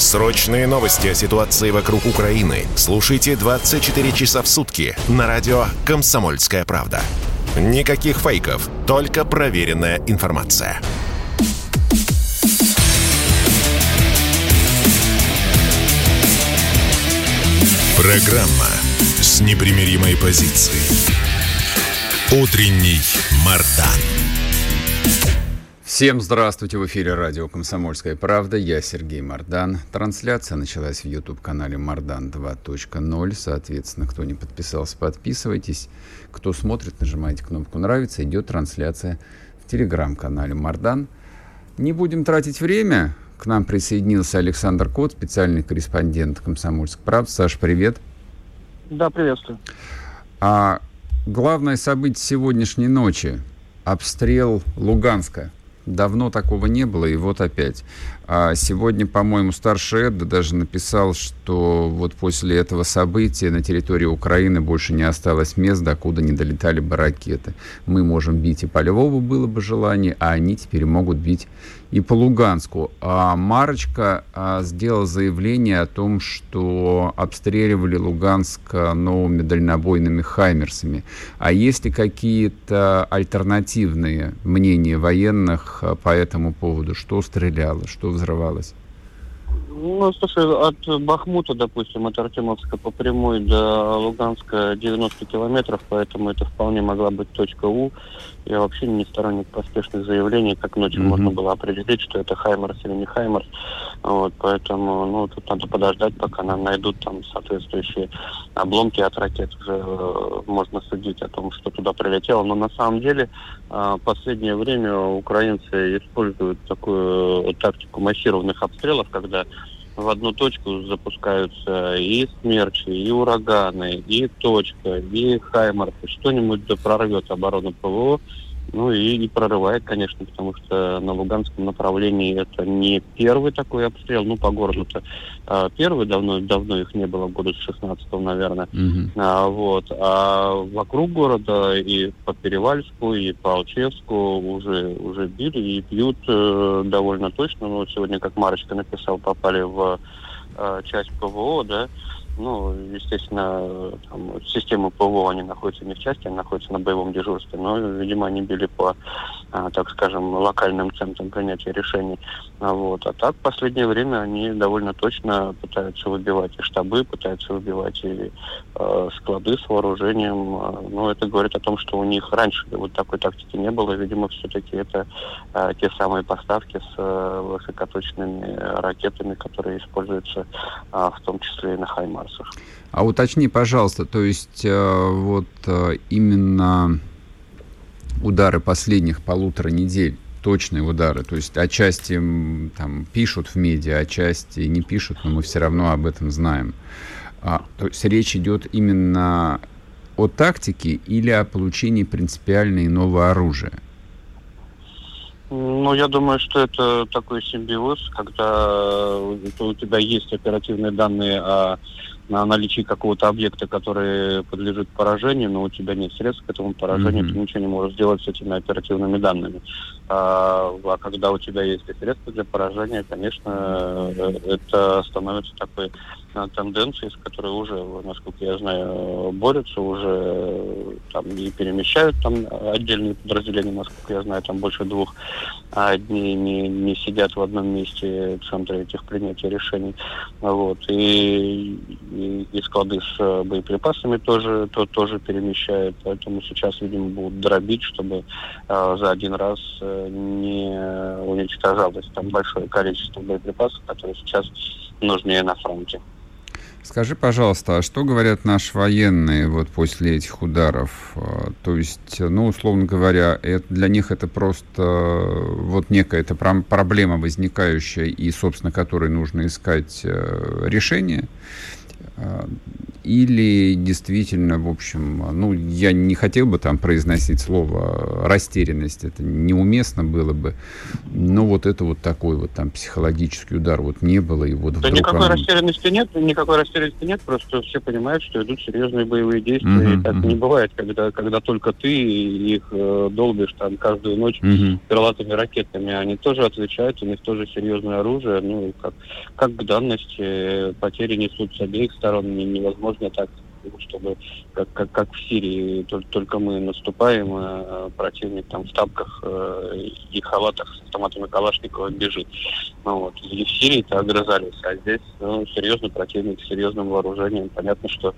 Срочные новости о ситуации вокруг Украины слушайте 24 часа в сутки на радио «Комсомольская правда». Никаких фейков, только проверенная информация. Программа с непримиримой позицией. Утренний Мардан. Всем здравствуйте! В эфире радио «Комсомольская правда». Я Сергей Мардан. Трансляция началась в YouTube-канале «Мардан 2.0». Соответственно, кто не подписался, подписывайтесь. Кто смотрит, нажимайте кнопку «Нравится». Идет трансляция в телеграм-канале «Мардан». Не будем тратить время. К нам присоединился Александр Кот, специальный корреспондент «Комсомольской правды». Саш, привет. Да, приветствую. А главное событие сегодняшней ночи – обстрел Луганска. Давно такого не было, и вот опять. А сегодня, по-моему, старший Эдда даже написал, что вот после этого события на территории Украины больше не осталось мест, докуда не долетали бы ракеты. Мы можем бить и по Львову было бы желание, а они теперь могут бить и по Луганску. А Марочка а, сделал заявление о том, что обстреливали Луганск новыми дальнобойными «Хаймерсами». А есть ли какие-то альтернативные мнения военных а, по этому поводу? Что стреляло, что взрывалось? Ну, слушай, от Бахмута, допустим, от Артемовска по прямой до Луганска 90 километров, поэтому это вполне могла быть точка У. Я вообще не сторонник поспешных заявлений, как ночью mm-hmm. можно было определить, что это Хаймерс или не Хаймерс. Вот, поэтому, ну, тут надо подождать, пока нам найдут там соответствующие обломки от ракет. Уже э, можно судить о том, что туда прилетело. Но на самом деле э, последнее время украинцы используют такую тактику массированных обстрелов, когда в одну точку запускаются и смерчи, и ураганы, и точка, и хаймарс, что-нибудь да прорвет оборону ПВО, ну и, и прорывает, конечно, потому что на Луганском направлении это не первый такой обстрел, ну по городу-то а, первый, давно, давно их не было, года с 16 наверное. Mm-hmm. А, вот. А вокруг города и по Перевальску, и по Алчевску уже, уже били и бьют э, довольно точно. Ну, сегодня, как Марочка написал, попали в э, часть ПВО, да, ну, естественно, там, системы ПВО, они находятся не в части, они находятся на боевом дежурстве, но, видимо, они били по, а, так скажем, локальным центрам принятия решений. А, вот. а так, в последнее время они довольно точно пытаются выбивать и штабы, пытаются выбивать и э, склады с вооружением. Ну, это говорит о том, что у них раньше вот такой тактики не было. Видимо, все-таки это э, те самые поставки с э, высокоточными ракетами, которые используются э, в том числе и на Хаймарс классах. А уточни, пожалуйста, то есть э, вот э, именно удары последних полутора недель, точные удары, то есть отчасти там пишут в медиа, отчасти не пишут, но мы все равно об этом знаем. А, то есть речь идет именно о тактике или о получении принципиально иного оружия? Ну, я думаю, что это такой симбиоз, когда у тебя есть оперативные данные о на наличии какого-то объекта, который подлежит поражению, но у тебя нет средств к этому поражению, mm-hmm. ты ничего не можешь сделать с этими оперативными данными. А, а когда у тебя есть и средства для поражения, конечно, э, это становится такой э, тенденцией, с которой уже, насколько я знаю, борются, уже э, там и перемещают там отдельные подразделения, насколько я знаю, там больше двух а дней не, не сидят в одном месте центры этих принятия решений. Вот. И и, и склады с э, боеприпасами тоже, то, тоже перемещают. Поэтому сейчас, видимо, будут дробить, чтобы э, за один раз э, не уничтожалось там большое количество боеприпасов, которые сейчас нужнее на фронте. Скажи, пожалуйста, а что говорят наши военные вот после этих ударов? А, то есть, ну, условно говоря, это, для них это просто вот некая это проблема возникающая и, собственно, которой нужно искать э, решение? Или действительно, в общем, ну, я не хотел бы там произносить слово растерянность, это неуместно было бы, но вот это вот такой вот там психологический удар вот не было, и вот Да никакой вам... растерянности нет, никакой растерянности нет, просто все понимают, что идут серьезные боевые действия, mm-hmm, и так не бывает, когда, когда только ты их э, долбишь там каждую ночь mm-hmm. крылатыми ракетами, они тоже отвечают, у них тоже серьезное оружие, ну, как, как к данности, потери несут с обеих сторон, невозможно можно так, чтобы как, как, как в Сирии, только, только мы наступаем, а противник там в тапках э, и халатах с автоматами Калашникова бежит. Ну, вот. И в Сирии-то огрызались, а здесь ну, серьезный противник с серьезным вооружением. Понятно, что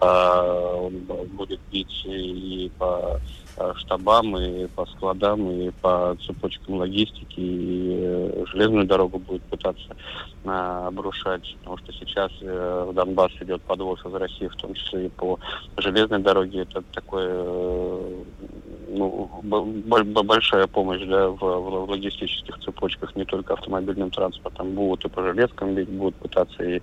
э, он будет бить и по штабам, и по складам, и по цепочкам логистики, и э, железную дорогу будет пытаться а, обрушать, потому что сейчас э, в Донбасс идет подвоз из России, в том числе и по железной дороге. Это такое э, ну, большая помощь да, в, в логистических цепочках, не только автомобильным транспортом. Будут и по железкам бить, будут пытаться и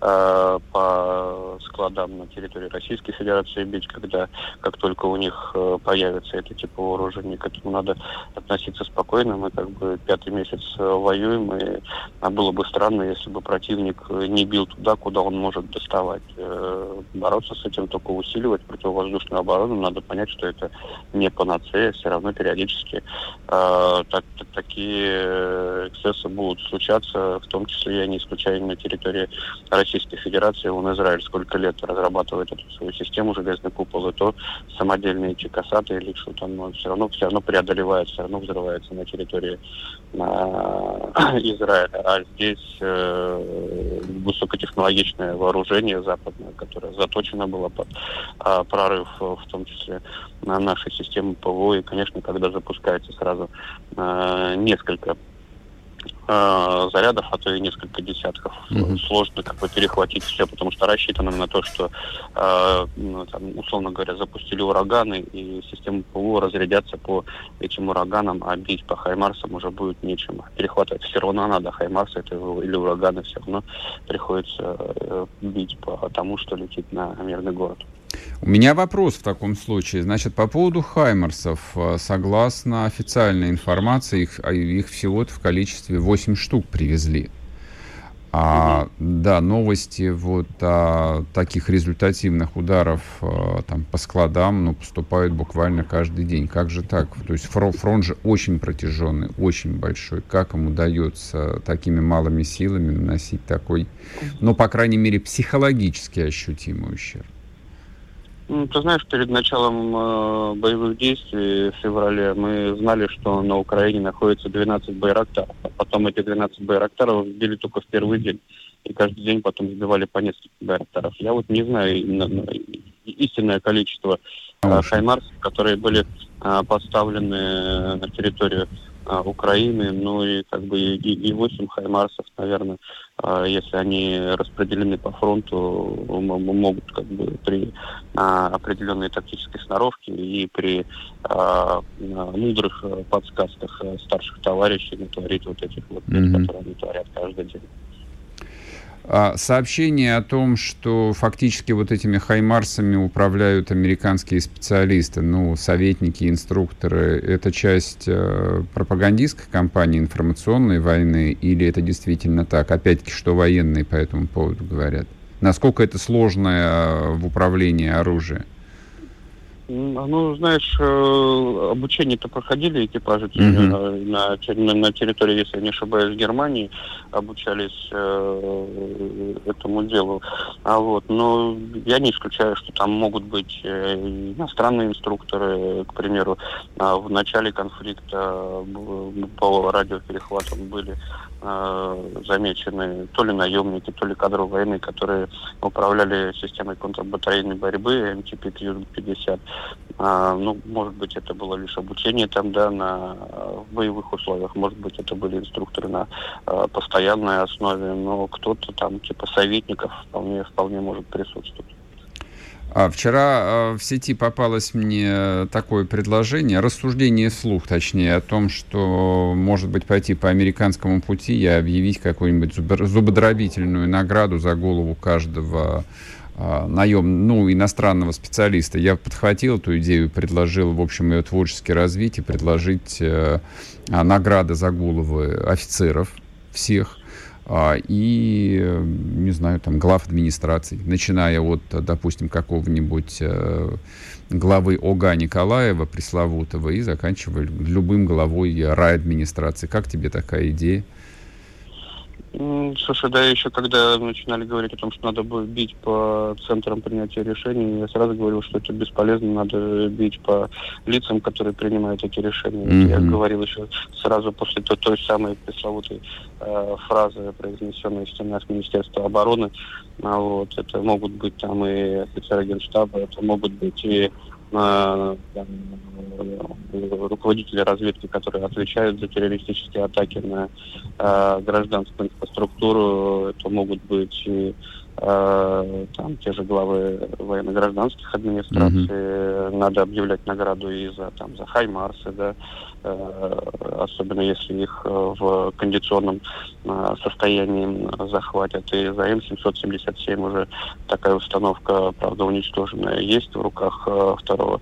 э, по складам на территории Российской Федерации бить, когда как только у них э, появится это типа вооружения, к этому надо относиться спокойно. Мы как бы пятый месяц э, воюем, и а было бы странно, если бы противник не бил туда, куда он может доставать. Э, бороться с этим только усиливать противовоздушную оборону. Надо понять, что это не по панацея, все равно периодически э, так, так, такие эксцессы будут случаться, в том числе я не исключаю на территории Российской Федерации. Он Израиль сколько лет разрабатывает эту свою систему железный купол, и то самодельные эти касаты или что там, все равно, все равно преодолевает, все равно взрывается на территории э, Израиля. А здесь э, высокотехнологичное вооружение западное, которое заточено было под э, прорыв, в том числе на нашей системе ПВО, и, конечно, когда запускается сразу э, несколько э, зарядов, а то и несколько десятков. Mm-hmm. Сложно как бы перехватить все, потому что рассчитано на то, что, э, ну, там, условно говоря, запустили ураганы, и системы ПВО разрядятся по этим ураганам, а бить по Хаймарсам уже будет нечем. Перехватывать все равно надо Хаймарсы это или ураганы, все равно приходится э, бить по тому, что летит на мирный город. У меня вопрос в таком случае. Значит, по поводу Хаймерсов, э, согласно официальной информации, их, а, их всего-то в количестве 8 штук привезли. А. Да, новости вот о таких результативных ударов а, там, по складам ну, поступают буквально каждый день. Как же так? То есть фронт, фронт же очень протяженный, очень большой. Как им удается такими малыми силами наносить такой, ну, по крайней мере, психологически ощутимый ущерб? Ну, ты знаешь, перед началом э, боевых действий в феврале мы знали, что на Украине находится 12 байрактаров. А потом эти 12 байрактаров сбили только в первый день. И каждый день потом сбивали по несколько байрактаров. Я вот не знаю истинное количество э, хаймарсов, которые были э, поставлены на территорию а, Украины, ну и как бы и, и 8 хаймарсов, наверное, а, если они распределены по фронту, могут как бы при а, определенной тактической сноровке и при мудрых подсказках старших товарищей натворить вот этих вот, mm-hmm. которые они творят каждый день. А, сообщение о том, что фактически вот этими хаймарсами управляют американские специалисты, ну, советники, инструкторы, это часть э, пропагандистской кампании информационной войны или это действительно так? Опять-таки, что военные по этому поводу говорят? Насколько это сложное э, в управлении оружие? Ну, знаешь, э, обучение-то проходили экипажи mm-hmm. на, на, на территории, если я не ошибаюсь, Германии, обучались э, этому делу. А вот, но я не исключаю, что там могут быть э, иностранные инструкторы, к примеру, а в начале конфликта по радиоперехватам были э, замечены то ли наемники, то ли кадры военные, которые управляли системой контрбатарейной борьбы МТП-50. А, ну, может быть, это было лишь обучение там, да, на в боевых условиях, может быть, это были инструкторы на а, постоянной основе, но кто-то там, типа советников, вполне, вполне может присутствовать. А вчера а, в сети попалось мне такое предложение, рассуждение вслух, точнее, о том, что, может быть, пойти по американскому пути и объявить какую-нибудь зубодробительную награду за голову каждого наем, ну, иностранного специалиста. Я подхватил эту идею, предложил, в общем, ее творчески развить и предложить э, а, награды за головы офицеров всех э, и, не знаю, там, глав администраций, начиная от, допустим, какого-нибудь э, главы ОГА Николаева, пресловутого, и заканчивая любым главой райадминистрации. Как тебе такая идея? Слушай, да, еще когда начинали говорить о том, что надо будет бить по центрам принятия решений, я сразу говорил, что это бесполезно, надо бить по лицам, которые принимают эти решения. Mm-hmm. Я говорил еще сразу после той, той самой пресловутой э, фразы, произнесенной из стены Министерства обороны. А вот, это могут быть там и офицеры генштаба, это могут быть и руководители разведки, которые отвечают за террористические атаки на э, гражданскую инфраструктуру. Это могут быть э, там те же главы военно-гражданских администраций. Mm-hmm. Надо объявлять награду и за там за Хаймарсы, да, Э, особенно если их э, в кондиционном э, состоянии захватят. И за М777 уже такая установка, правда, уничтоженная, есть в руках второго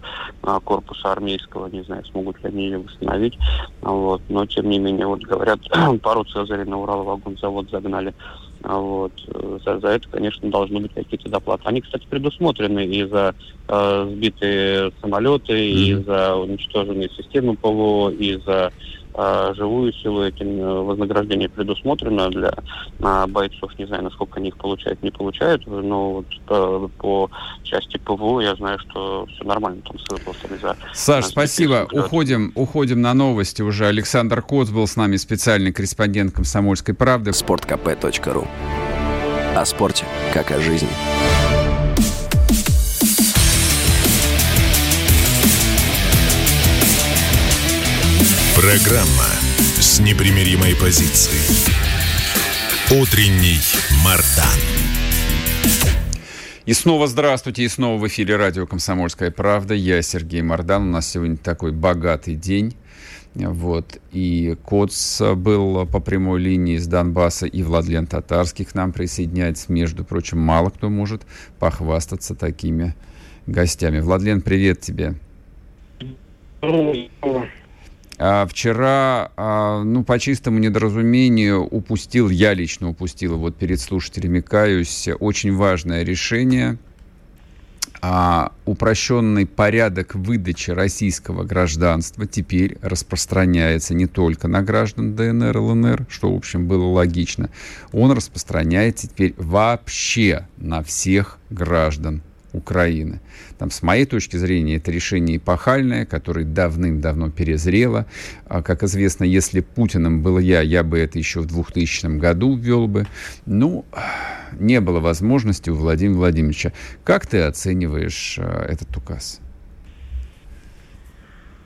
корпуса армейского. Не знаю, смогут ли они ее восстановить. Вот. Но, тем не менее, вот говорят, пару Цезарей на Урал-вагонзавод загнали. Вот. За, за это, конечно, должны быть какие-то доплаты. Они, кстати, предусмотрены и за э, сбитые самолеты, mm-hmm. и за уничтоженные системы ПВО, и за э, живую силу. Этим э, вознаграждение предусмотрено для э, бойцов. Не знаю, насколько они их получают, не получают, но вот по, по части ПВО я знаю, что все нормально там с выплатами за... Саш, спасибо. Уходим, уходим на новости уже. Александр Коц был с нами, специальный корреспондент «Комсомольской правды». Спорткп.ру О спорте, как о жизни. Программа с непримиримой позицией. Утренний Мардан. И снова здравствуйте, и снова в эфире радио «Комсомольская правда». Я Сергей Мардан. У нас сегодня такой богатый день. Вот. И Коц был по прямой линии с Донбасса, и Владлен Татарский к нам присоединяется. Между прочим, мало кто может похвастаться такими гостями. Владлен, привет тебе. А, вчера, а, ну, по чистому недоразумению упустил, я лично упустил, вот перед слушателями каюсь, очень важное решение. А, упрощенный порядок выдачи российского гражданства теперь распространяется не только на граждан ДНР, ЛНР, что, в общем, было логично. Он распространяется теперь вообще на всех граждан Украины. Там, с моей точки зрения, это решение эпохальное, которое давным-давно перезрело. А, как известно, если Путиным был я, я бы это еще в 2000 году ввел бы. Ну, не было возможности у Владимира Владимировича. Как ты оцениваешь а, этот указ?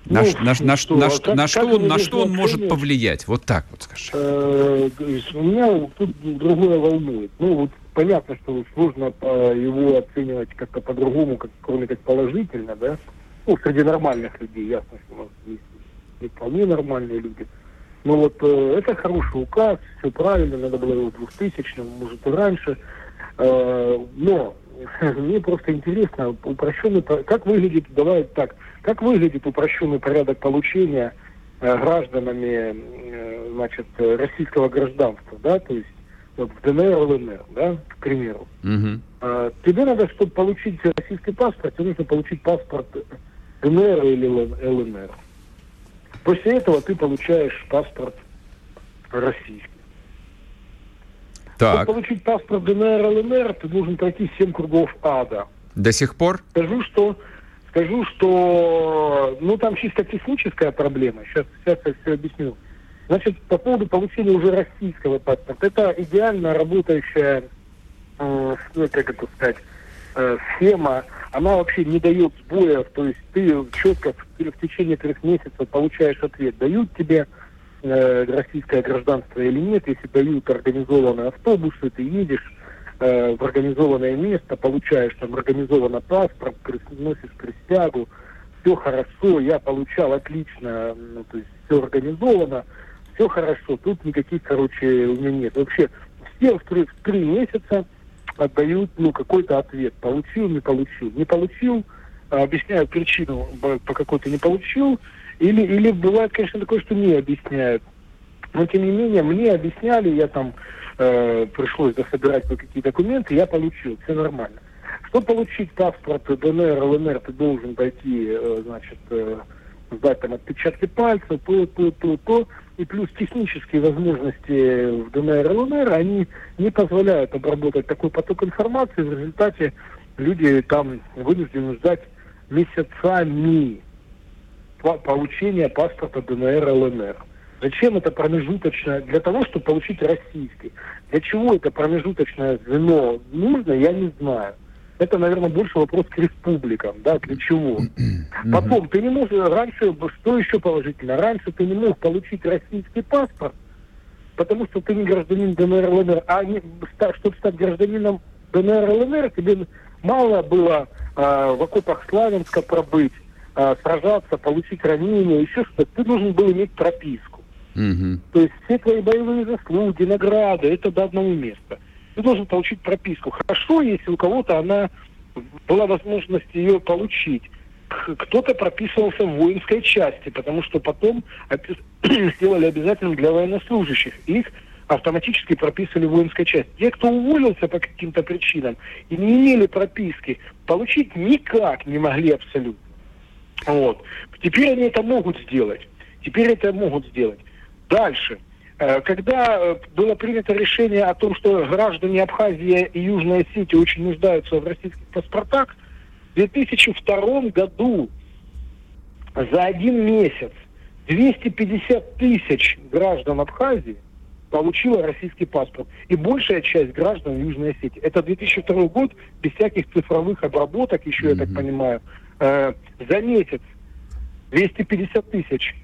На, ну, на, на, что, на, как, на, что он, на что он может повлиять? Вот так вот скажи. Э, меня тут другое волнует. Ну, вот понятно, что сложно э, его оценивать как-то по-другому, как, кроме как положительно, да. Ну, среди нормальных людей, ясно, что у нас есть не вполне нормальные люди. Но вот э, это хороший указ, все правильно, надо было его в 2000 может и раньше. Э, но мне просто интересно, упрощенный, как выглядит, давай так, как выглядит упрощенный порядок получения э, гражданами, э, значит, российского гражданства, да, то есть в ДНР, ЛНР, да, к примеру. Угу. А, тебе надо, чтобы получить российский паспорт, тебе нужно получить паспорт ДНР или ЛНР. После этого ты получаешь паспорт российский. Так. Чтобы получить паспорт ДНР, ЛНР, ты должен пройти 7 кругов ада. До сих пор? Скажу, что скажу, что ну там чисто техническая проблема. Сейчас, сейчас я все объясню. Значит, по поводу получения уже российского паспорта, это идеально работающая, э, ну, как это сказать, э, схема. Она вообще не дает сбоев, то есть ты четко в, в течение трех месяцев получаешь ответ, дают тебе э, российское гражданство или нет. Если дают организованные автобусы, ты едешь э, в организованное место, получаешь там организованно паспорт, носишь присягу, все хорошо, я получал отлично, ну, то есть все организовано, все хорошо, тут никаких, короче, у меня нет. Вообще все в три, в три месяца отдают ну, какой-то ответ. Получил, не получил. Не получил, объясняю причину, по какой то не получил. Или, или бывает, конечно, такое, что не объясняют. Но, тем не менее, мне объясняли, я там э, пришлось дособирать какие документы, я получил, все нормально. Чтобы получить паспорт ДНР, ЛНР, ты должен пойти, э, значит, э, сдать там отпечатки пальцев, то, то, то, то. И плюс технические возможности в ДНР и ЛНР, они не позволяют обработать такой поток информации. В результате люди там вынуждены ждать месяцами получения паспорта ДНР и ЛНР. Зачем это промежуточное? Для того, чтобы получить российский. Для чего это промежуточное звено нужно, я не знаю это, наверное, больше вопрос к республикам, да, для чего. Потом, ты не можешь, раньше, что еще положительно, раньше ты не мог получить российский паспорт, потому что ты не гражданин ДНР, ЛНР, а не, чтобы стать гражданином ДНР, ЛНР, тебе мало было э, в окопах Славянска пробыть, э, сражаться, получить ранение, еще что-то, ты должен был иметь прописку. Угу. То есть все твои боевые заслуги, награды, это до одного места ты должен получить прописку. Хорошо, если у кого-то она была возможность ее получить. Кто-то прописывался в воинской части, потому что потом сделали обязательным для военнослужащих. Их автоматически прописывали в воинской части. Те, кто уволился по каким-то причинам и не имели прописки, получить никак не могли абсолютно. Вот. Теперь они это могут сделать. Теперь это могут сделать. Дальше. Э, когда э, было принято решение о том, что граждане Абхазии и Южной Осетии очень нуждаются в российских паспортах, в 2002 году за один месяц 250 тысяч граждан Абхазии получила российский паспорт. И большая часть граждан Южной Осетии. Это 2002 год, без всяких цифровых обработок, еще, mm-hmm. я так понимаю, э, за месяц 250 тысяч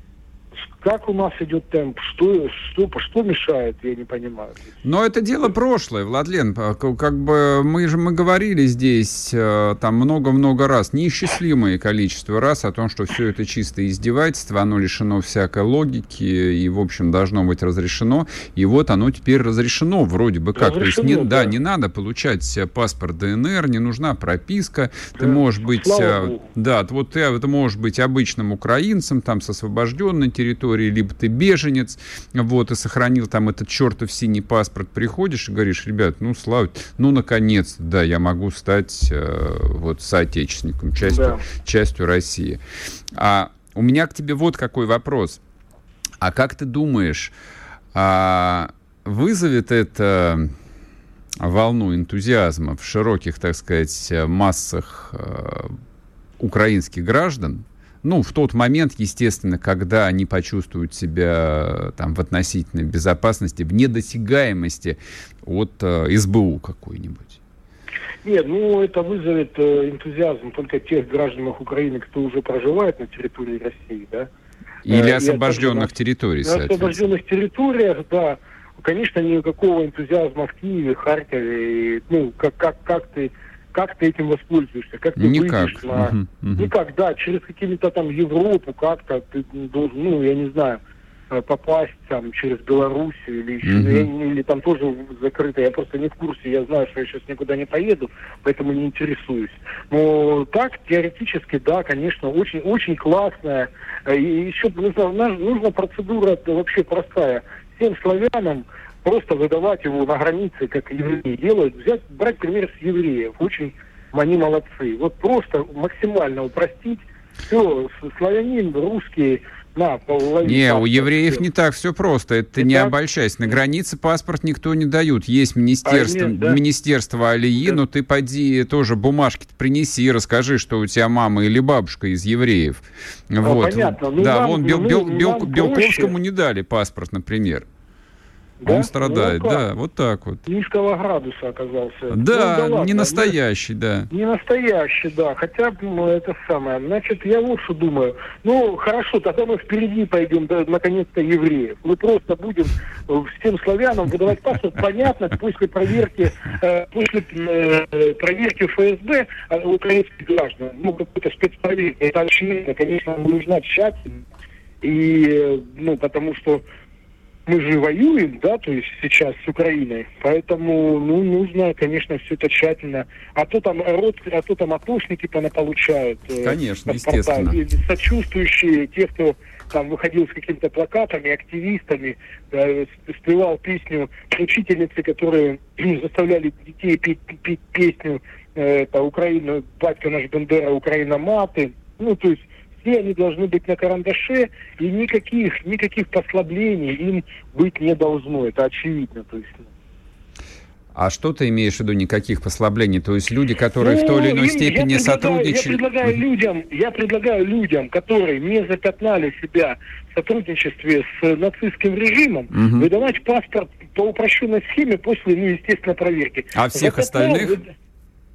как у нас идет темп, что, что, что мешает, я не понимаю. Но это дело прошлое, Владлен. Как бы мы же мы говорили здесь э, там много-много раз, неисчислимое количество раз о том, что все это чисто издевательство, оно лишено всякой логики и, в общем, должно быть разрешено. И вот оно теперь разрешено вроде бы как. Разрешено, То есть, не, да. да, не надо получать паспорт ДНР, не нужна прописка. Да. Ты можешь быть, Слава э, да, вот ты, ты можешь быть обычным украинцем, там, с освобожденной территории, территории, либо ты беженец, вот, и сохранил там этот чертов синий паспорт, приходишь и говоришь, ребят, ну, слава, ну, наконец да, я могу стать э, вот соотечественником, частью, да. частью России. А у меня к тебе вот какой вопрос. А как ты думаешь, а вызовет это волну энтузиазма в широких, так сказать, массах э, украинских граждан, ну, в тот момент, естественно, когда они почувствуют себя там в относительной безопасности, в недосягаемости от э, СБУ какой-нибудь. Нет, ну это вызовет э, энтузиазм только тех граждан Украины, кто уже проживает на территории России, да. Или э, освобожденных и территорий, На освобожденных территориях, да. Конечно, никакого энтузиазма в Киеве, Харькове, ну, как, как, как ты как ты этим воспользуешься, как ты Никак. выйдешь на... Угу, угу. Никак, да, через какие-то там Европу как-то ты должен, ну, я не знаю, э, попасть там через Белоруссию или еще, угу. я, или там тоже закрыто, я просто не в курсе, я знаю, что я сейчас никуда не поеду, поэтому не интересуюсь. Но так, теоретически, да, конечно, очень, очень классная. Э, и еще нужна, нужна процедура вообще простая. Всем славянам просто выдавать его на границе, как евреи делают, взять, брать пример с евреев. Очень они молодцы. Вот просто максимально упростить Все, славянин, русский, на, не, у евреев не так все просто. Это не, не обольщайся. На границе паспорт никто не дают. Есть министерство, а, нет, да? министерство Алии, да. но ты поди тоже бумажки принеси, расскажи, что у тебя мама или бабушка из евреев. А, вот. Понятно. Ну, да, нам, вон Бел, ну, Бел, Бел, Белковскому не дали паспорт, например. Да? Он страдает, ну, да, вот так вот. Низкого градуса оказался. Да, ну, да ладно, не настоящий, да. Не настоящий, да. Хотя, ну, это самое. Значит, я вот что думаю. Ну, хорошо, тогда мы впереди пойдем, да, наконец-то, евреев. Мы просто будем всем славянам выдавать паспорт. Понятно, после проверки, э, после э, проверки ФСБ э, украинских граждан, ну, какой-то спецпроверки, это очевидно, конечно, нужна тщательно. И, э, ну, потому что мы же воюем, да, то есть сейчас с Украиной, поэтому, ну, нужно, конечно, все это тщательно. А то там род, а то там оплошники получают. Э, конечно, естественно. Сочувствующие, те, кто там выходил с какими-то плакатами, активистами, э, спевал песню учительницы, которые заставляли детей петь, петь песню э, это Украина, батька наш Бендера, Украина маты. Ну, то есть все они должны быть на карандаше, и никаких, никаких послаблений им быть не должно. Это очевидно. То есть, ну. а что ты имеешь в виду никаких послаблений? То есть люди, которые ну, в той или иной степени я сотрудничали... Я предлагаю, людям, я предлагаю людям, которые не запятнали себя в сотрудничестве с нацистским режимом, угу. выдавать паспорт по упрощенной схеме после, ну, естественно, проверки. А всех Запятнал, остальных?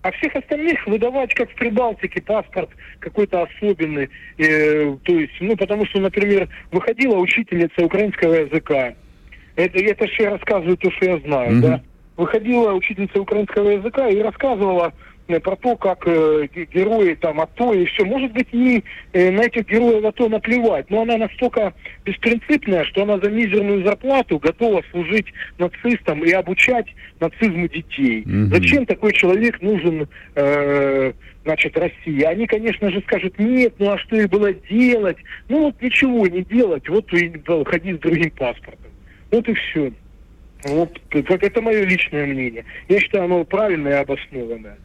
А всех остальных выдавать, как в Прибалтике, паспорт какой-то особенный. Э, то есть, ну, потому что, например, выходила учительница украинского языка. Это, это же я рассказываю то, что я знаю, mm-hmm. да. Выходила учительница украинского языка и рассказывала про то, как э, герои там АТО и все. Может быть, ей э, на этих героев АТО наплевать, но она настолько беспринципная, что она за мизерную зарплату готова служить нацистам и обучать нацизму детей. Mm-hmm. Зачем такой человек нужен, э, значит, России? Они, конечно же, скажут, нет, ну а что и было делать? Ну вот ничего не делать, вот и ходить с другим паспортом. Вот и все. Вот, как это мое личное мнение. Я считаю, оно правильное и обоснованное.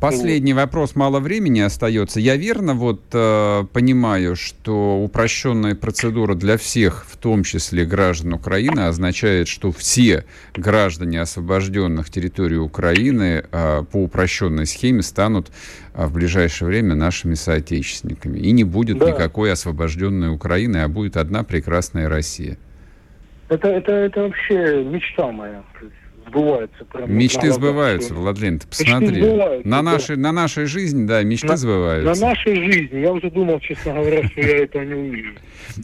Последний вопрос, мало времени остается. Я верно вот э, понимаю, что упрощенная процедура для всех, в том числе граждан Украины, означает, что все граждане освобожденных территорий Украины э, по упрощенной схеме станут э, в ближайшее время нашими соотечественниками. И не будет да. никакой освобожденной Украины, а будет одна прекрасная Россия. Это, это, это вообще мечта моя сбываются. Прямо мечты сбываются, Владлен, ты посмотри. Сбываются, на, нашей, да. на нашей жизни, да, мечты на, сбываются. На нашей жизни. Я уже думал, честно говоря, что я этого не увижу.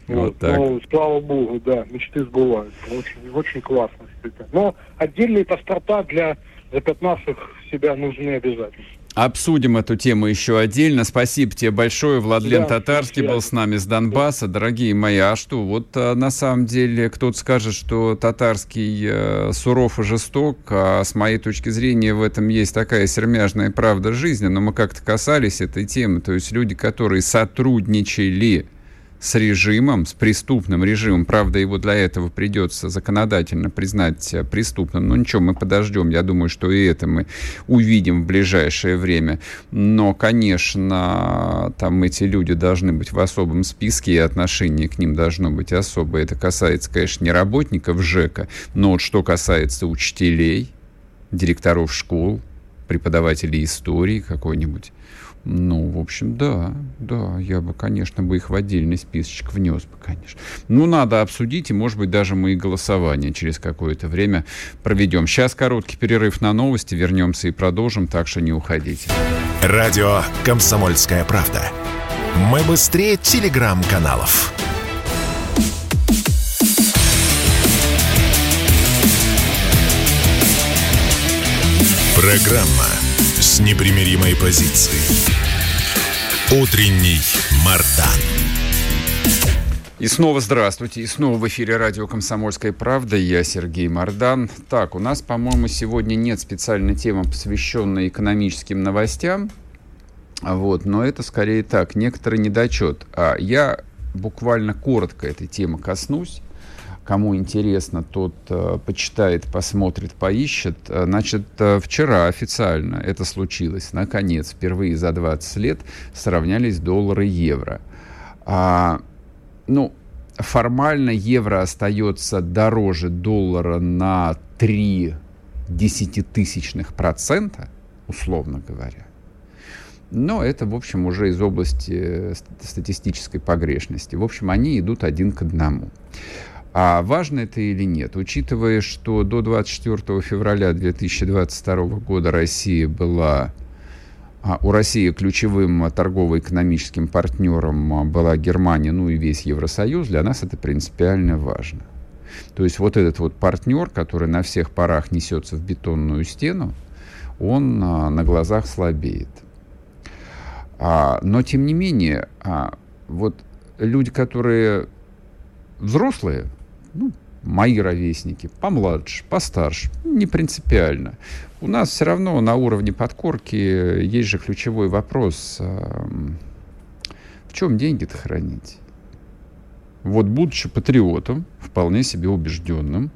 Вот так. Но, слава богу, да, мечты сбываются. Очень, очень классно. Но отдельные паспорта для запятнавших себя нужны обязательно. Обсудим эту тему еще отдельно. Спасибо тебе большое. Владлен да, Татарский был с нами с Донбасса. Дорогие мои, а что? Вот а, на самом деле кто-то скажет, что Татарский а, суров и жесток, а с моей точки зрения в этом есть такая сермяжная правда жизни, но мы как-то касались этой темы. То есть люди, которые сотрудничали с режимом, с преступным режимом. Правда, его для этого придется законодательно признать э, преступным. Но ничего, мы подождем. Я думаю, что и это мы увидим в ближайшее время. Но, конечно, там эти люди должны быть в особом списке, и отношение к ним должно быть особое. Это касается, конечно, не работников ЖЭКа, но вот что касается учителей, директоров школ, преподавателей истории какой-нибудь, ну, в общем, да, да, я бы, конечно, бы их в отдельный списочек внес бы, конечно. Ну, надо обсудить, и, может быть, даже мы и голосование через какое-то время проведем. Сейчас короткий перерыв на новости, вернемся и продолжим, так что не уходите. Радио «Комсомольская правда». Мы быстрее телеграм-каналов. Программа с непримиримой позицией. Утренний Мардан. И снова здравствуйте. И снова в эфире радио «Комсомольская правда». Я Сергей Мардан. Так, у нас, по-моему, сегодня нет специальной темы, посвященной экономическим новостям. Вот, но это скорее так, некоторый недочет. А я буквально коротко этой темы коснусь. Кому интересно, тот э, почитает, посмотрит, поищет. Э, значит, э, вчера официально это случилось. Наконец, впервые за 20 лет сравнялись доллары и евро. А, ну, формально евро остается дороже доллара на 3 десятитысячных процента, условно говоря. Но это, в общем, уже из области статистической погрешности. В общем, они идут один к одному. А важно это или нет? Учитывая, что до 24 февраля 2022 года Россия была а, у России ключевым торгово-экономическим партнером была Германия, ну и весь Евросоюз, для нас это принципиально важно. То есть вот этот вот партнер, который на всех парах несется в бетонную стену, он а, на глазах слабеет. А, но тем не менее, а, вот люди, которые взрослые, ну, мои ровесники, помладше, постарше, не принципиально. У нас все равно на уровне подкорки есть же ключевой вопрос, в чем деньги-то хранить? Вот будучи патриотом, вполне себе убежденным,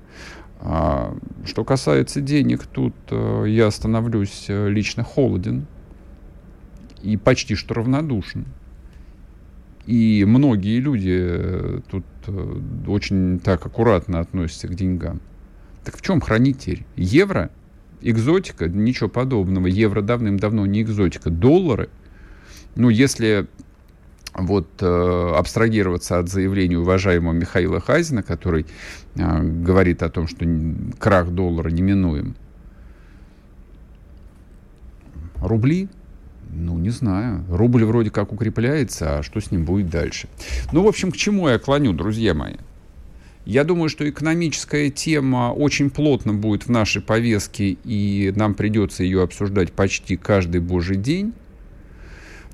а, что касается денег, тут а, я становлюсь э, лично холоден и почти что равнодушен. И многие люди э, тут э, очень так аккуратно относятся к деньгам. Так в чем хранитель? Евро? Экзотика? Ничего подобного. Евро давным-давно не экзотика. Доллары? Ну, если вот э, абстрагироваться от заявления уважаемого Михаила Хазина, который э, говорит о том, что крах доллара неминуем. Рубли ну, не знаю. Рубль вроде как укрепляется, а что с ним будет дальше? Ну, в общем, к чему я клоню, друзья мои? Я думаю, что экономическая тема очень плотно будет в нашей повестке, и нам придется ее обсуждать почти каждый божий день.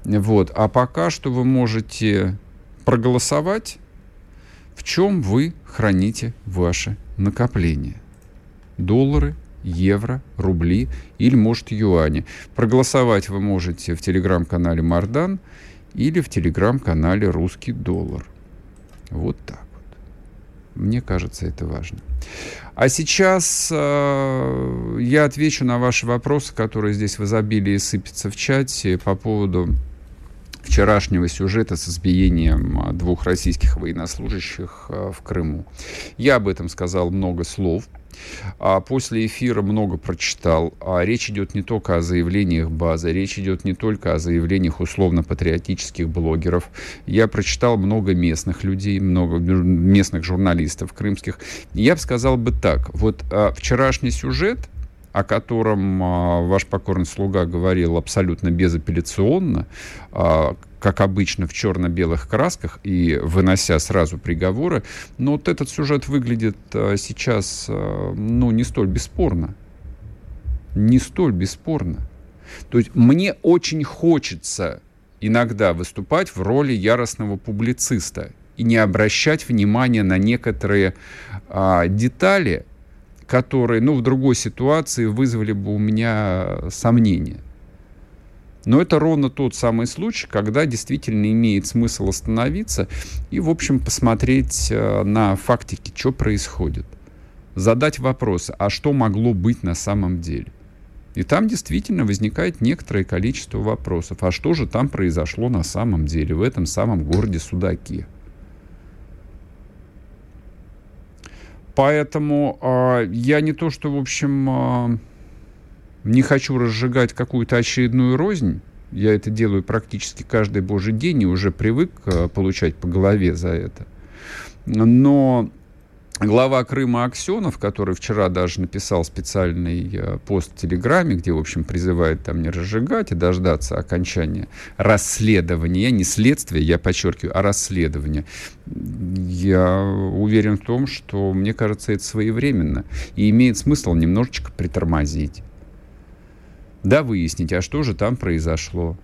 Вот. А пока что вы можете проголосовать, в чем вы храните ваше накопление. Доллары, евро, рубли или, может, юани. Проголосовать вы можете в телеграм-канале Мардан или в телеграм-канале Русский доллар. Вот так вот. Мне кажется, это важно. А сейчас э, я отвечу на ваши вопросы, которые здесь в изобилии сыпятся в чате по поводу вчерашнего сюжета с избиением двух российских военнослужащих э, в Крыму. Я об этом сказал много слов. А после эфира много прочитал. А речь идет не только о заявлениях базы, речь идет не только о заявлениях условно-патриотических блогеров. Я прочитал много местных людей, много местных журналистов крымских. Я бы сказал бы так. Вот а, вчерашний сюжет о котором а, ваш покорный слуга говорил абсолютно безапелляционно, как обычно, в черно-белых красках и вынося сразу приговоры. Но вот этот сюжет выглядит а, сейчас, ну, не столь бесспорно. Не столь бесспорно. То есть мне очень хочется иногда выступать в роли яростного публициста и не обращать внимания на некоторые а, детали, которые, ну, в другой ситуации вызвали бы у меня сомнения. Но это ровно тот самый случай, когда действительно имеет смысл остановиться и, в общем, посмотреть э, на фактики, что происходит. Задать вопросы, а что могло быть на самом деле. И там действительно возникает некоторое количество вопросов. А что же там произошло на самом деле в этом самом городе Судаке? Поэтому э, я не то, что, в общем, э, не хочу разжигать какую-то очередную рознь. Я это делаю практически каждый божий день и уже привык э, получать по голове за это. Но глава Крыма Аксенов, который вчера даже написал специальный э, пост в Телеграме, где, в общем, призывает там не разжигать и дождаться окончания расследования, не следствия, я подчеркиваю, а расследования. Я уверен в том, что, мне кажется, это своевременно и имеет смысл немножечко притормозить. Да, выяснить, а что же там произошло.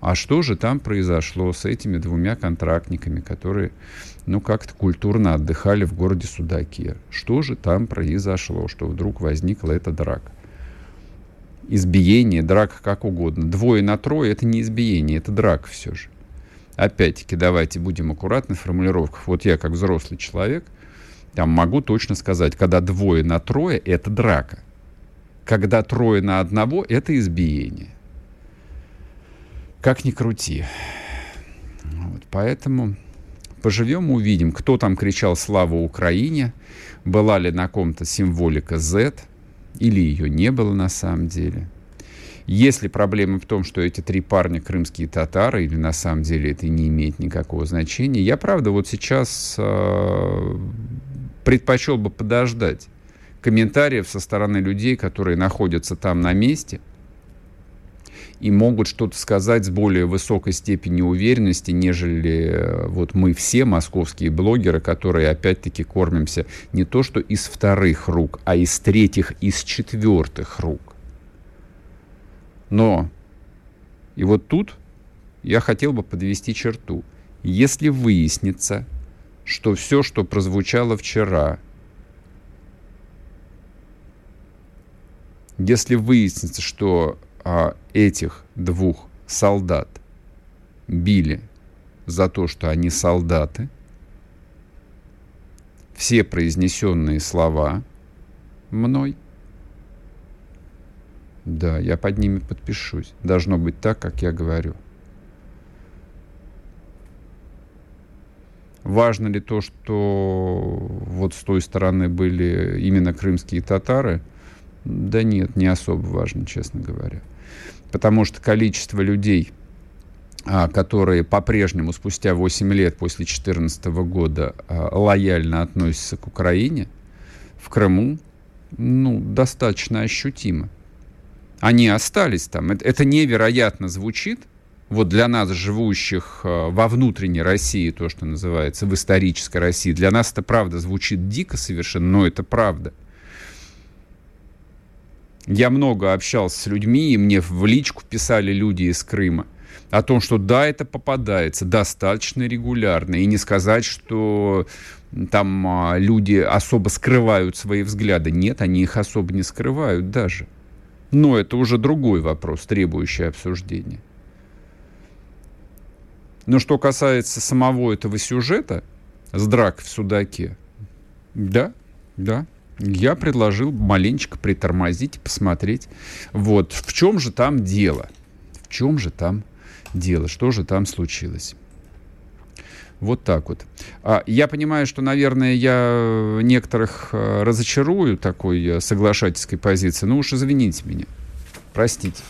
А что же там произошло с этими двумя контрактниками, которые ну, как-то культурно отдыхали в городе Судаке. Что же там произошло, что вдруг возникла эта драка? Избиение, драка как угодно. Двое на трое — это не избиение, это драка все же. Опять-таки, давайте будем аккуратны в формулировках. Вот я, как взрослый человек, Там могу точно сказать, когда двое на трое – это драка. Когда трое на одного – это избиение. Как ни крути. Вот, поэтому поживем, увидим, кто там кричал «Слава Украине», была ли на ком-то символика Z, или ее не было на самом деле. Если проблема в том, что эти три парня крымские татары, или на самом деле это не имеет никакого значения, я, правда, вот сейчас э, предпочел бы подождать комментариев со стороны людей, которые находятся там на месте и могут что-то сказать с более высокой степенью уверенности, нежели э, вот мы все московские блогеры, которые опять-таки кормимся не то что из вторых рук, а из третьих, из четвертых рук. Но, и вот тут я хотел бы подвести черту. Если выяснится, что все, что прозвучало вчера, если выяснится, что а, этих двух солдат били за то, что они солдаты, все произнесенные слова мной – да, я под ними подпишусь. Должно быть так, как я говорю. Важно ли то, что вот с той стороны были именно крымские татары? Да нет, не особо важно, честно говоря. Потому что количество людей, а, которые по-прежнему спустя 8 лет после 2014 года а, лояльно относятся к Украине, в Крыму, ну, достаточно ощутимо. Они остались там. Это, невероятно звучит. Вот для нас, живущих э, во внутренней России, то, что называется, в исторической России, для нас это правда звучит дико совершенно, но это правда. Я много общался с людьми, и мне в личку писали люди из Крыма о том, что да, это попадается достаточно регулярно. И не сказать, что там а, люди особо скрывают свои взгляды. Нет, они их особо не скрывают даже. Но это уже другой вопрос, требующий обсуждения. Но что касается самого этого сюжета с драк в Судаке, да, да, я предложил маленечко притормозить, посмотреть, вот, в чем же там дело, в чем же там дело, что же там случилось. Вот так вот. А, я понимаю, что, наверное, я некоторых э, разочарую такой э, соглашательской позиции, но уж извините меня. Простите.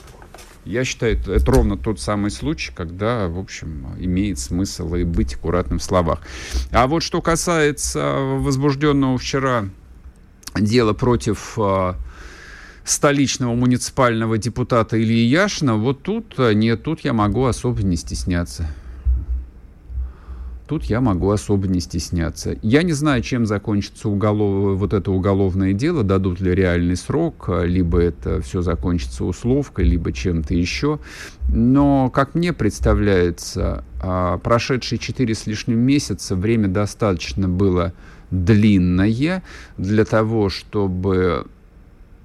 Я считаю, это, это ровно тот самый случай, когда, в общем, имеет смысл и быть аккуратным в словах. А вот что касается возбужденного вчера дела против э, столичного муниципального депутата Ильи Яшина, вот тут, нет, тут я могу особо не стесняться. Тут я могу особо не стесняться. Я не знаю, чем закончится уголов... вот это уголовное дело, дадут ли реальный срок, либо это все закончится условкой, либо чем-то еще. Но, как мне представляется, а, прошедшие четыре с лишним месяца время достаточно было длинное для того, чтобы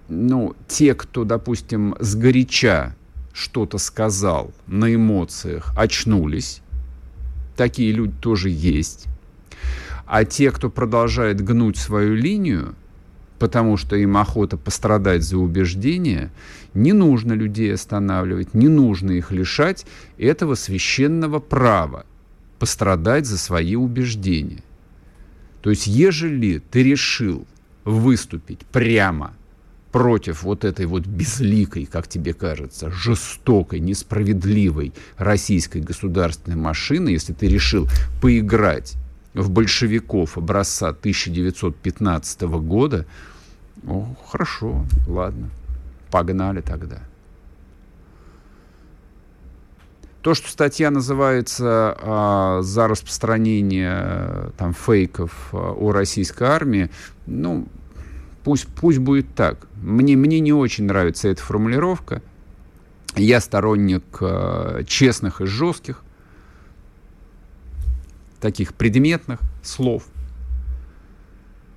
ну, те, кто, допустим, сгоряча что-то сказал на эмоциях, очнулись, такие люди тоже есть. А те, кто продолжает гнуть свою линию, потому что им охота пострадать за убеждения, не нужно людей останавливать, не нужно их лишать этого священного права пострадать за свои убеждения. То есть, ежели ты решил выступить прямо против вот этой вот безликой, как тебе кажется, жестокой, несправедливой российской государственной машины, если ты решил поиграть в большевиков образца 1915 года, ну, хорошо, ладно, погнали тогда. То, что статья называется а, за распространение там, фейков а, о российской армии, ну, Пусть, пусть будет так. Мне, мне не очень нравится эта формулировка. Я сторонник э, честных и жестких, таких предметных слов.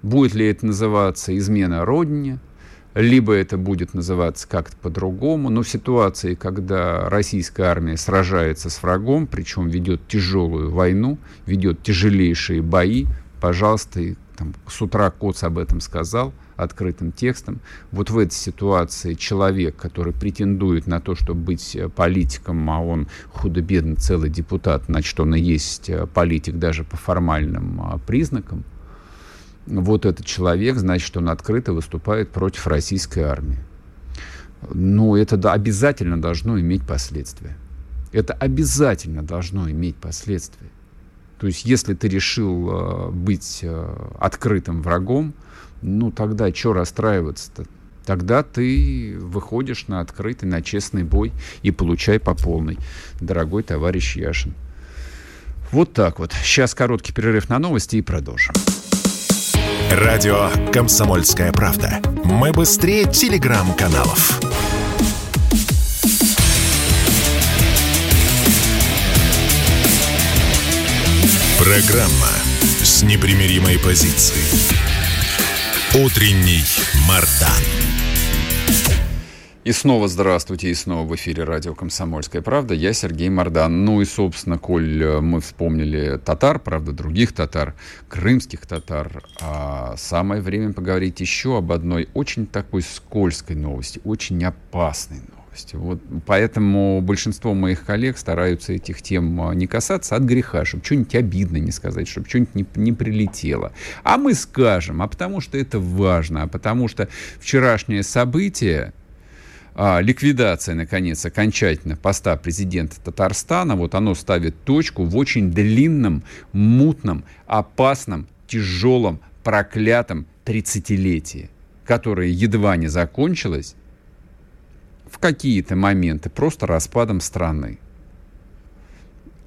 Будет ли это называться измена родине, либо это будет называться как-то по-другому. Но в ситуации, когда российская армия сражается с врагом, причем ведет тяжелую войну, ведет тяжелейшие бои, пожалуйста, там, с утра Коц об этом сказал открытым текстом. Вот в этой ситуации человек, который претендует на то, чтобы быть э, политиком, а он худо-бедно целый депутат, значит, он и есть э, политик даже по формальным а, признакам, вот этот человек, значит, он открыто выступает против российской армии. Ну, это обязательно должно иметь последствия. Это обязательно должно иметь последствия. То есть, если ты решил э, быть э, открытым врагом, ну тогда что расстраиваться-то? Тогда ты выходишь на открытый, на честный бой и получай по полной, дорогой товарищ Яшин. Вот так вот. Сейчас короткий перерыв на новости и продолжим. Радио «Комсомольская правда». Мы быстрее телеграм-каналов. Программа с непримиримой позицией. Утренний Мардан. И снова здравствуйте, и снова в эфире радио «Комсомольская правда». Я Сергей Мордан. Ну и, собственно, коль э, мы вспомнили татар, правда, других татар, крымских татар, а самое время поговорить еще об одной очень такой скользкой новости, очень опасной новости. Вот поэтому большинство моих коллег стараются этих тем а, не касаться от греха, чтобы что-нибудь обидно не сказать, чтобы что-нибудь не, не прилетело. А мы скажем, а потому что это важно, а потому что вчерашнее событие, а, ликвидация, наконец, окончательно поста президента Татарстана, вот оно ставит точку в очень длинном, мутном, опасном, тяжелом, проклятом 30-летии, которое едва не закончилось в какие-то моменты просто распадом страны.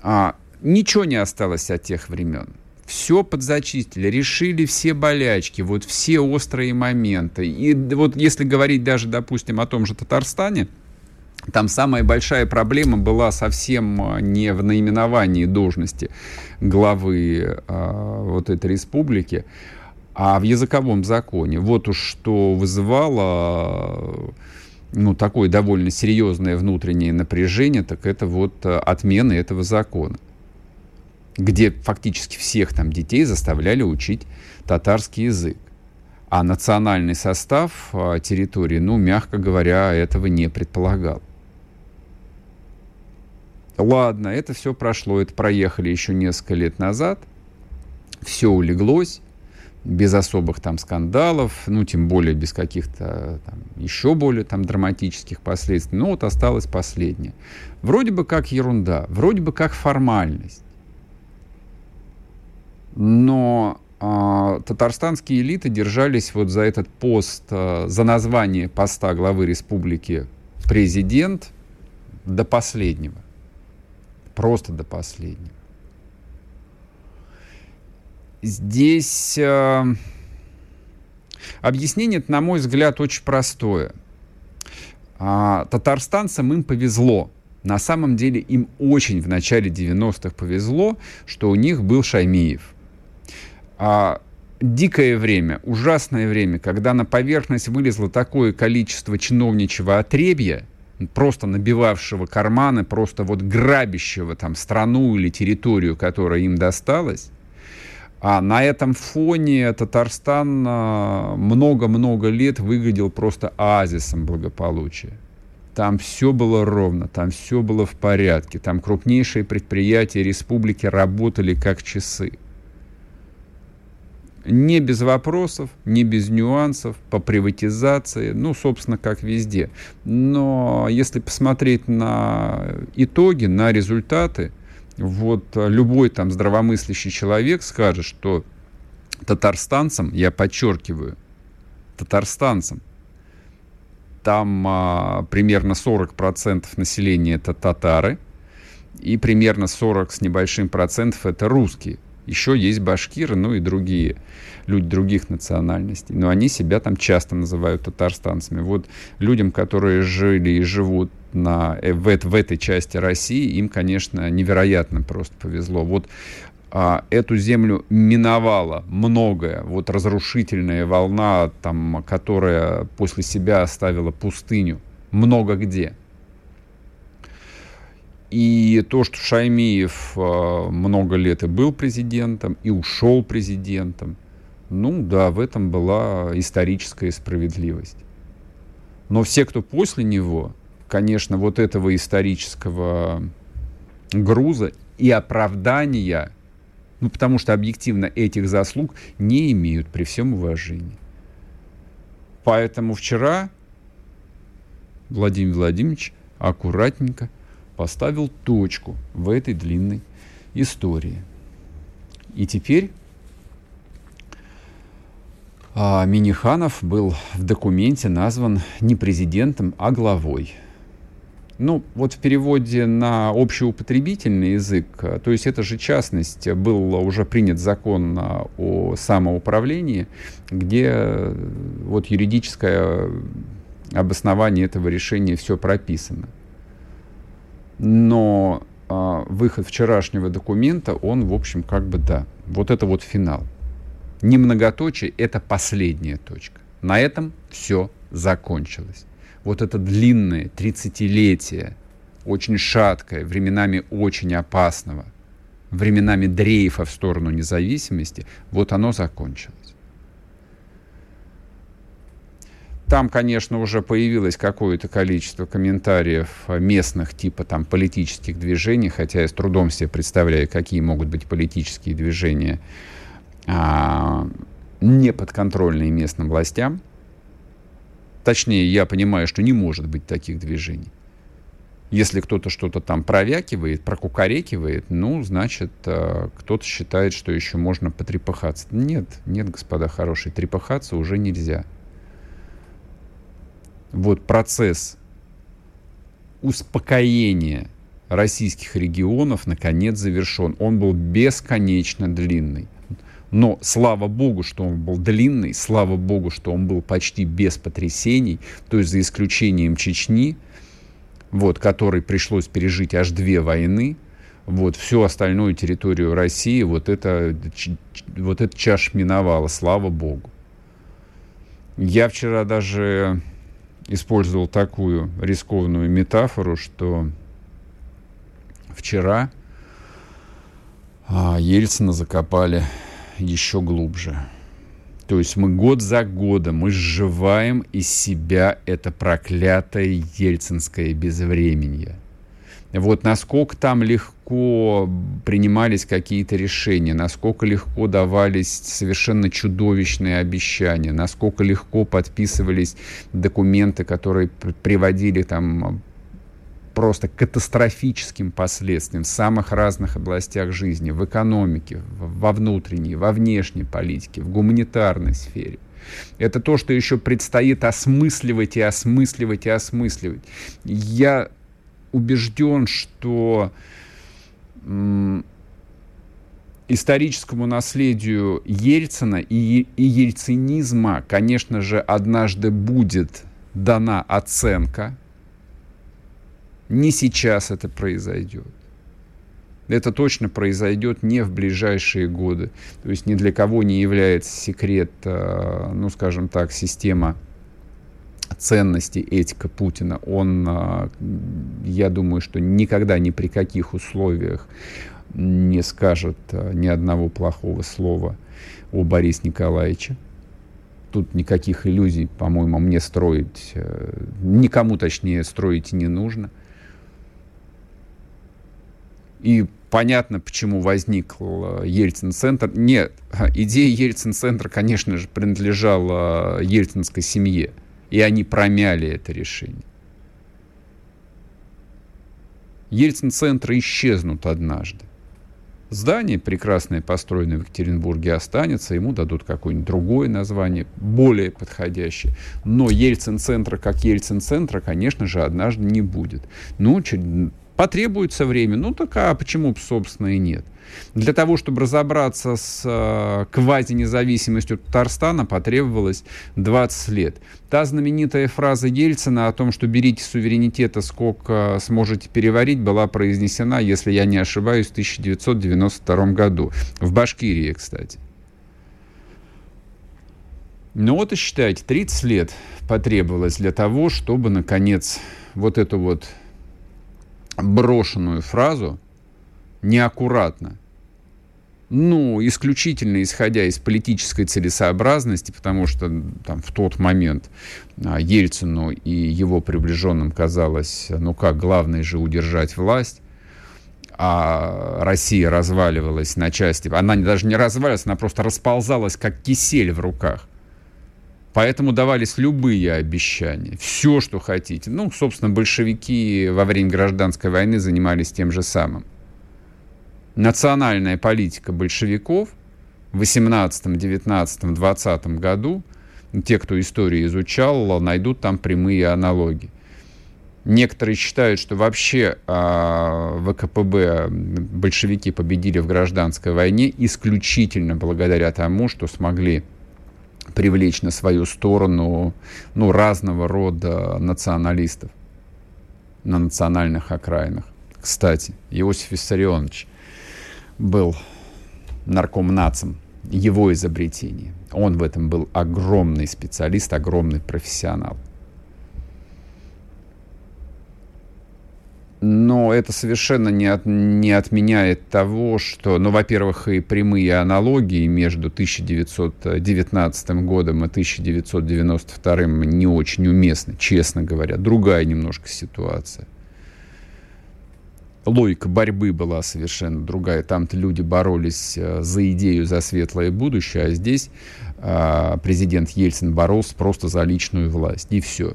А, ничего не осталось от тех времен. Все подзачистили, решили все болячки, вот все острые моменты. И вот если говорить даже, допустим, о том же Татарстане, там самая большая проблема была совсем а, не в наименовании должности главы а, вот этой республики, а в языковом законе. Вот уж что вызывало ну, такое довольно серьезное внутреннее напряжение, так это вот э, отмена этого закона, где фактически всех там детей заставляли учить татарский язык. А национальный состав э, территории, ну, мягко говоря, этого не предполагал. Ладно, это все прошло, это проехали еще несколько лет назад, все улеглось, без особых там скандалов, ну, тем более без каких-то там, еще более там драматических последствий. Но вот осталось последнее. Вроде бы как ерунда, вроде бы как формальность. Но э, татарстанские элиты держались вот за этот пост, э, за название поста главы республики президент до последнего. Просто до последнего. Здесь э, объяснение, на мой взгляд, очень простое. А, татарстанцам им повезло. На самом деле им очень в начале 90-х повезло, что у них был Шаймиев. А, дикое время, ужасное время, когда на поверхность вылезло такое количество чиновничьего отребья, просто набивавшего карманы, просто вот грабящего там страну или территорию, которая им досталась, а на этом фоне Татарстан а, много-много лет выглядел просто оазисом благополучия. Там все было ровно, там все было в порядке, там крупнейшие предприятия республики работали как часы. Не без вопросов, не без нюансов по приватизации, ну, собственно, как везде. Но если посмотреть на итоги, на результаты, вот э, любой там здравомыслящий человек скажет, что татарстанцам, я подчеркиваю, татарстанцам, там а, примерно 40% населения это татары, и примерно 40 с небольшим процентов это русские. Еще есть башкиры, ну и другие люди других национальностей. Но они себя там часто называют татарстанцами. Вот людям, которые жили и живут на, э, в, в этой части России, им, конечно, невероятно просто повезло. Вот а, эту землю миновала многое, вот разрушительная волна, там, которая после себя оставила пустыню, много где. И то, что Шаймиев а, много лет и был президентом, и ушел президентом, Ну да, в этом была историческая справедливость. Но все, кто после него, конечно, вот этого исторического груза и оправдания, ну потому что объективно этих заслуг не имеют при всем уважении. Поэтому вчера Владимир Владимирович аккуратненько поставил точку в этой длинной истории. И теперь а, Миниханов был в документе назван не президентом, а главой. Ну, вот в переводе на общеупотребительный язык, то есть это же частность, был уже принят закон о самоуправлении, где вот юридическое обоснование этого решения все прописано. Но э, выход вчерашнего документа, он, в общем, как бы да. Вот это вот финал. Не многоточие, это последняя точка. На этом все закончилось. Вот это длинное 30-летие, очень шаткое, временами очень опасного, временами дрейфа в сторону независимости, вот оно закончилось. Там, конечно, уже появилось какое-то количество комментариев местных, типа там политических движений, хотя я с трудом себе представляю, какие могут быть политические движения, а, не подконтрольные местным властям. Точнее, я понимаю, что не может быть таких движений. Если кто-то что-то там провякивает, прокукарекивает, ну, значит, а, кто-то считает, что еще можно потрепыхаться. Нет, нет, господа хорошие, трепыхаться уже нельзя вот процесс успокоения российских регионов наконец завершен. Он был бесконечно длинный. Но слава богу, что он был длинный, слава богу, что он был почти без потрясений, то есть за исключением Чечни, вот, которой пришлось пережить аж две войны, вот, всю остальную территорию России, вот это, вот это чаш миновала, слава богу. Я вчера даже использовал такую рискованную метафору, что вчера а, Ельцина закопали еще глубже. То есть мы год за годом мы сживаем из себя это проклятое ельцинское безвременье. Вот насколько там легко принимались какие-то решения, насколько легко давались совершенно чудовищные обещания, насколько легко подписывались документы, которые приводили там просто катастрофическим последствиям в самых разных областях жизни, в экономике, во внутренней, во внешней политике, в гуманитарной сфере. Это то, что еще предстоит осмысливать и осмысливать и осмысливать. Я убежден, что историческому наследию Ельцина и, ельцинизма, конечно же, однажды будет дана оценка. Не сейчас это произойдет. Это точно произойдет не в ближайшие годы. То есть ни для кого не является секрет, э, ну, скажем так, система ценности, этика Путина, он, а, я думаю, что никогда ни при каких условиях не скажет а, ни одного плохого слова о Борисе Николаевиче. Тут никаких иллюзий, по-моему, мне строить, э, никому точнее строить не нужно. И понятно, почему возник Ельцин-центр. Нет, идея Ельцин-центра, конечно же, принадлежала ельцинской семье и они промяли это решение. Ельцин-центры исчезнут однажды. Здание прекрасное, построенное в Екатеринбурге, останется, ему дадут какое-нибудь другое название, более подходящее. Но Ельцин-центра как Ельцин-центра, конечно же, однажды не будет. Ну, потребуется время, ну так а почему, собственно, и нет. Для того, чтобы разобраться с э, квази-независимостью Татарстана, потребовалось 20 лет. Та знаменитая фраза Ельцина о том, что берите суверенитета, сколько сможете переварить, была произнесена, если я не ошибаюсь, в 1992 году. В Башкирии, кстати. Ну вот и считайте, 30 лет потребовалось для того, чтобы, наконец, вот эту вот брошенную фразу неаккуратно ну, исключительно исходя из политической целесообразности, потому что там в тот момент а, Ельцину и его приближенным казалось, ну как, главное же удержать власть, а Россия разваливалась на части. Она даже не разваливалась, она просто расползалась, как кисель в руках. Поэтому давались любые обещания, все, что хотите. Ну, собственно, большевики во время гражданской войны занимались тем же самым национальная политика большевиков в 18, 19, 20 году, те, кто историю изучал, найдут там прямые аналогии. Некоторые считают, что вообще э, ВКПБ большевики победили в гражданской войне исключительно благодаря тому, что смогли привлечь на свою сторону ну, разного рода националистов на национальных окраинах. Кстати, Иосиф Виссарионович – был наркомнацем, его изобретение. Он в этом был огромный специалист, огромный профессионал. Но это совершенно не, от, не отменяет того, что, ну, во-первых, и прямые аналогии между 1919 годом и 1992 не очень уместны, честно говоря. Другая немножко ситуация логика борьбы была совершенно другая. Там-то люди боролись э, за идею, за светлое будущее, а здесь а, президент Ельцин боролся просто за личную власть, и все.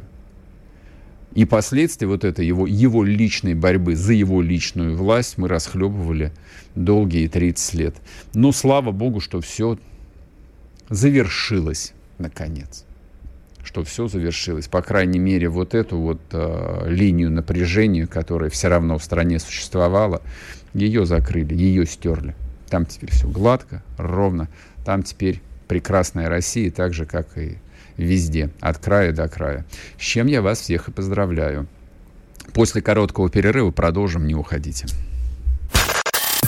И последствия вот этой его, его личной борьбы за его личную власть мы расхлебывали долгие 30 лет. Но слава богу, что все завершилось наконец что все завершилось. По крайней мере, вот эту вот э, линию напряжения, которая все равно в стране существовала, ее закрыли, ее стерли. Там теперь все гладко, ровно. Там теперь прекрасная Россия, так же, как и везде, от края до края. С чем я вас всех и поздравляю. После короткого перерыва продолжим, не уходите.